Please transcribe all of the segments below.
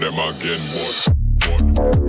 them again, but. One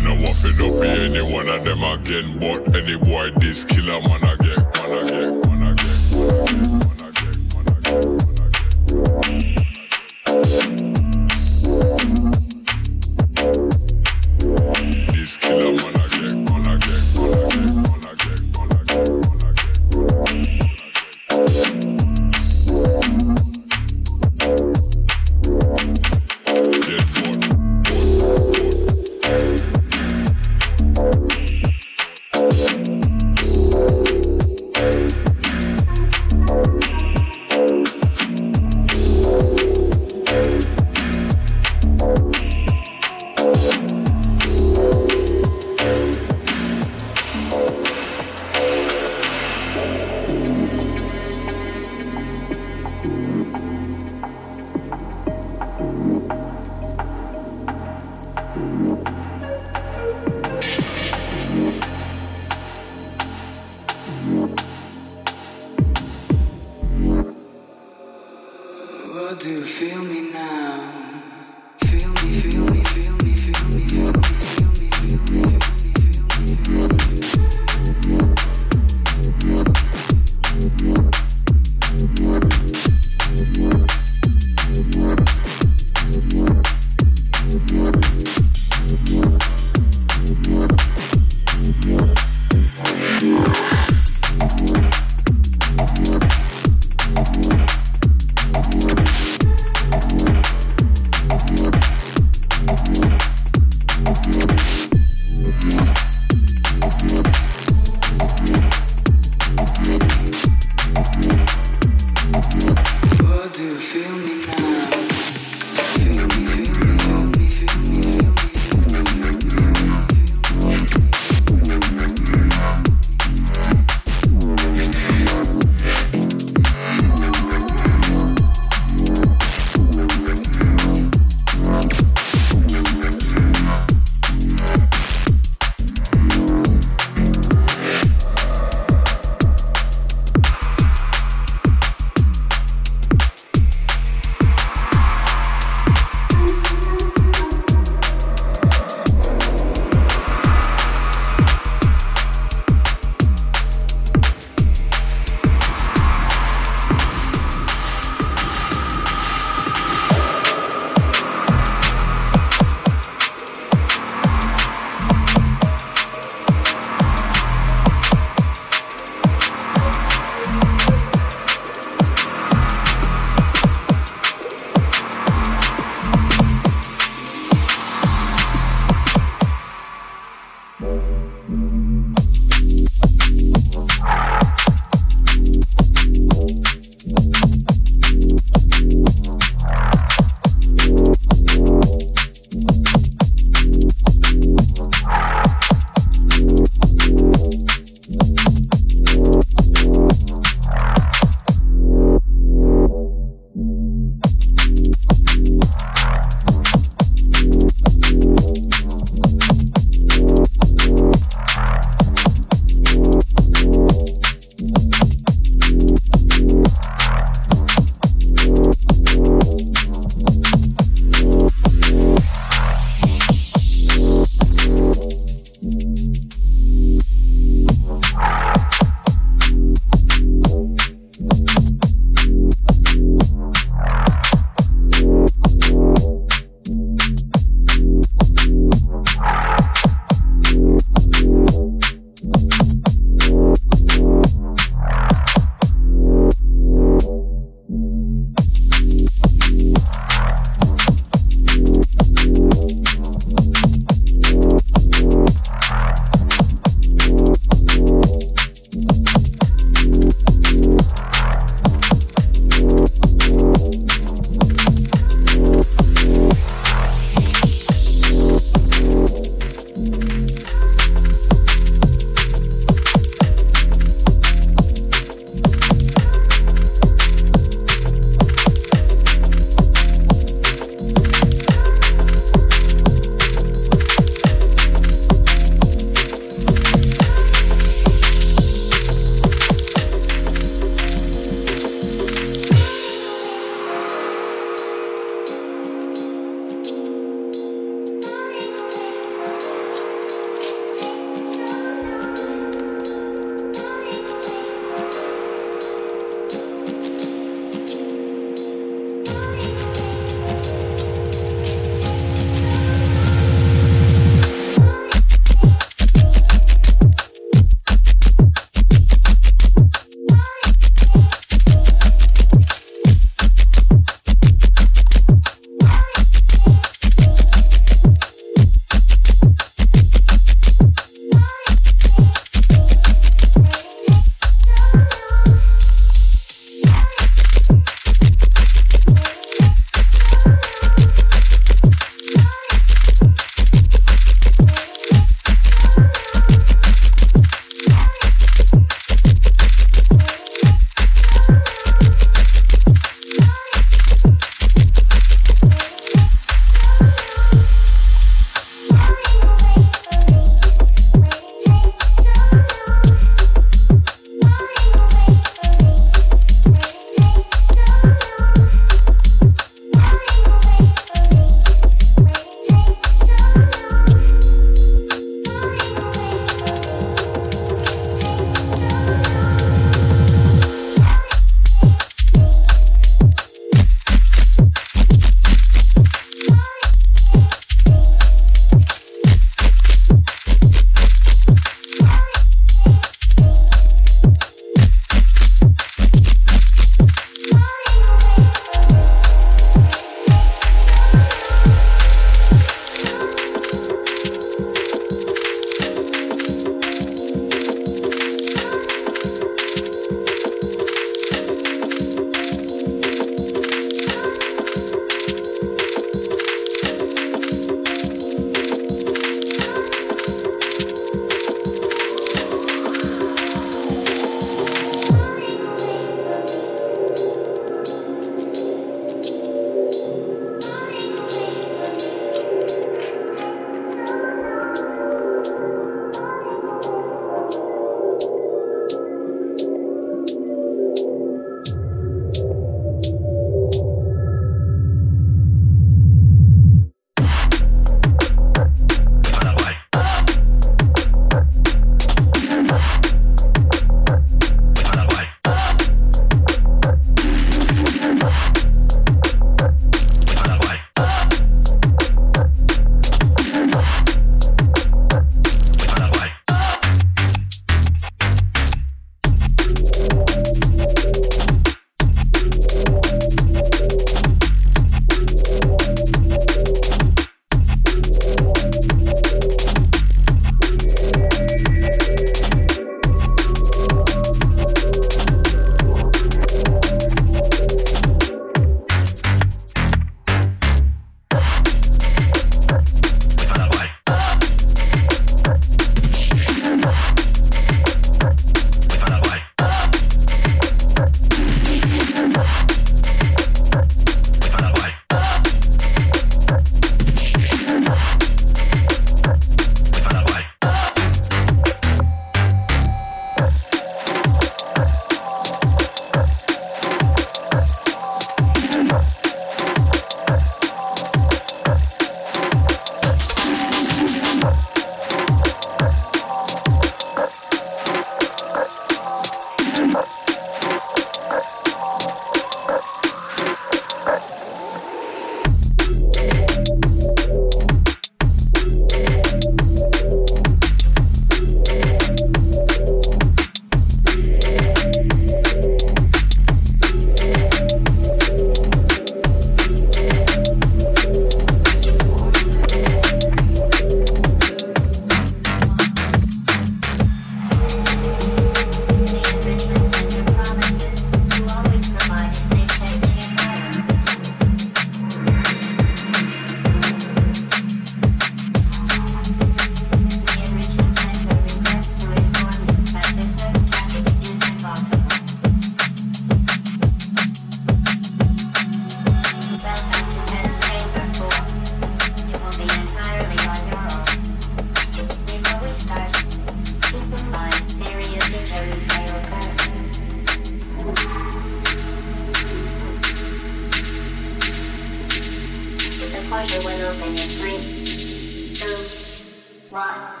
right?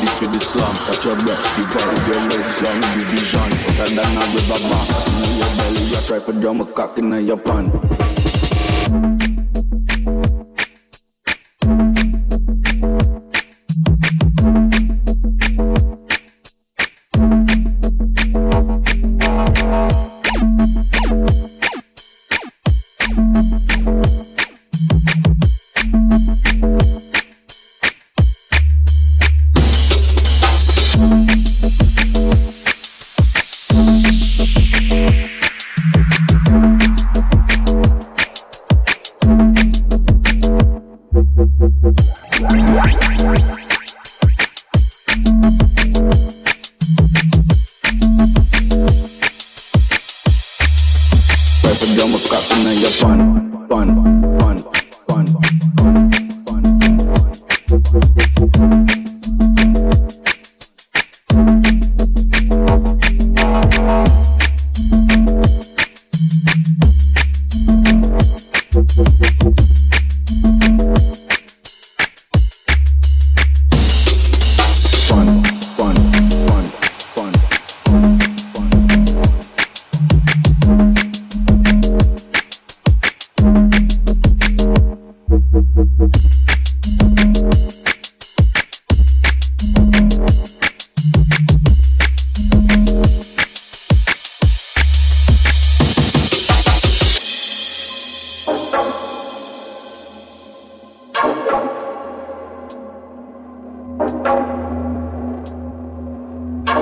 ready for the slam Catch your breath, divide your legs, long division. Better than a river bank Move your belly, you try for drum a cock in your pan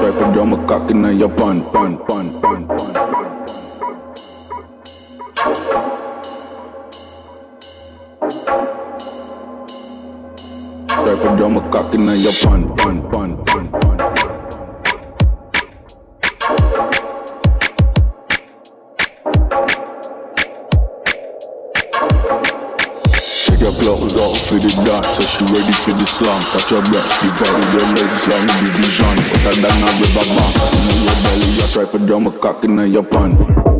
Rapper drum a cock in your pun, pun, pun, pun, pun. Rapper drum a cock in your pun, pun, pun, pun, pun. Ready for the slam. Catch your breath, divide your legs like division. Hotter than a river bank. In your belly, you try to drum a cock in your pan.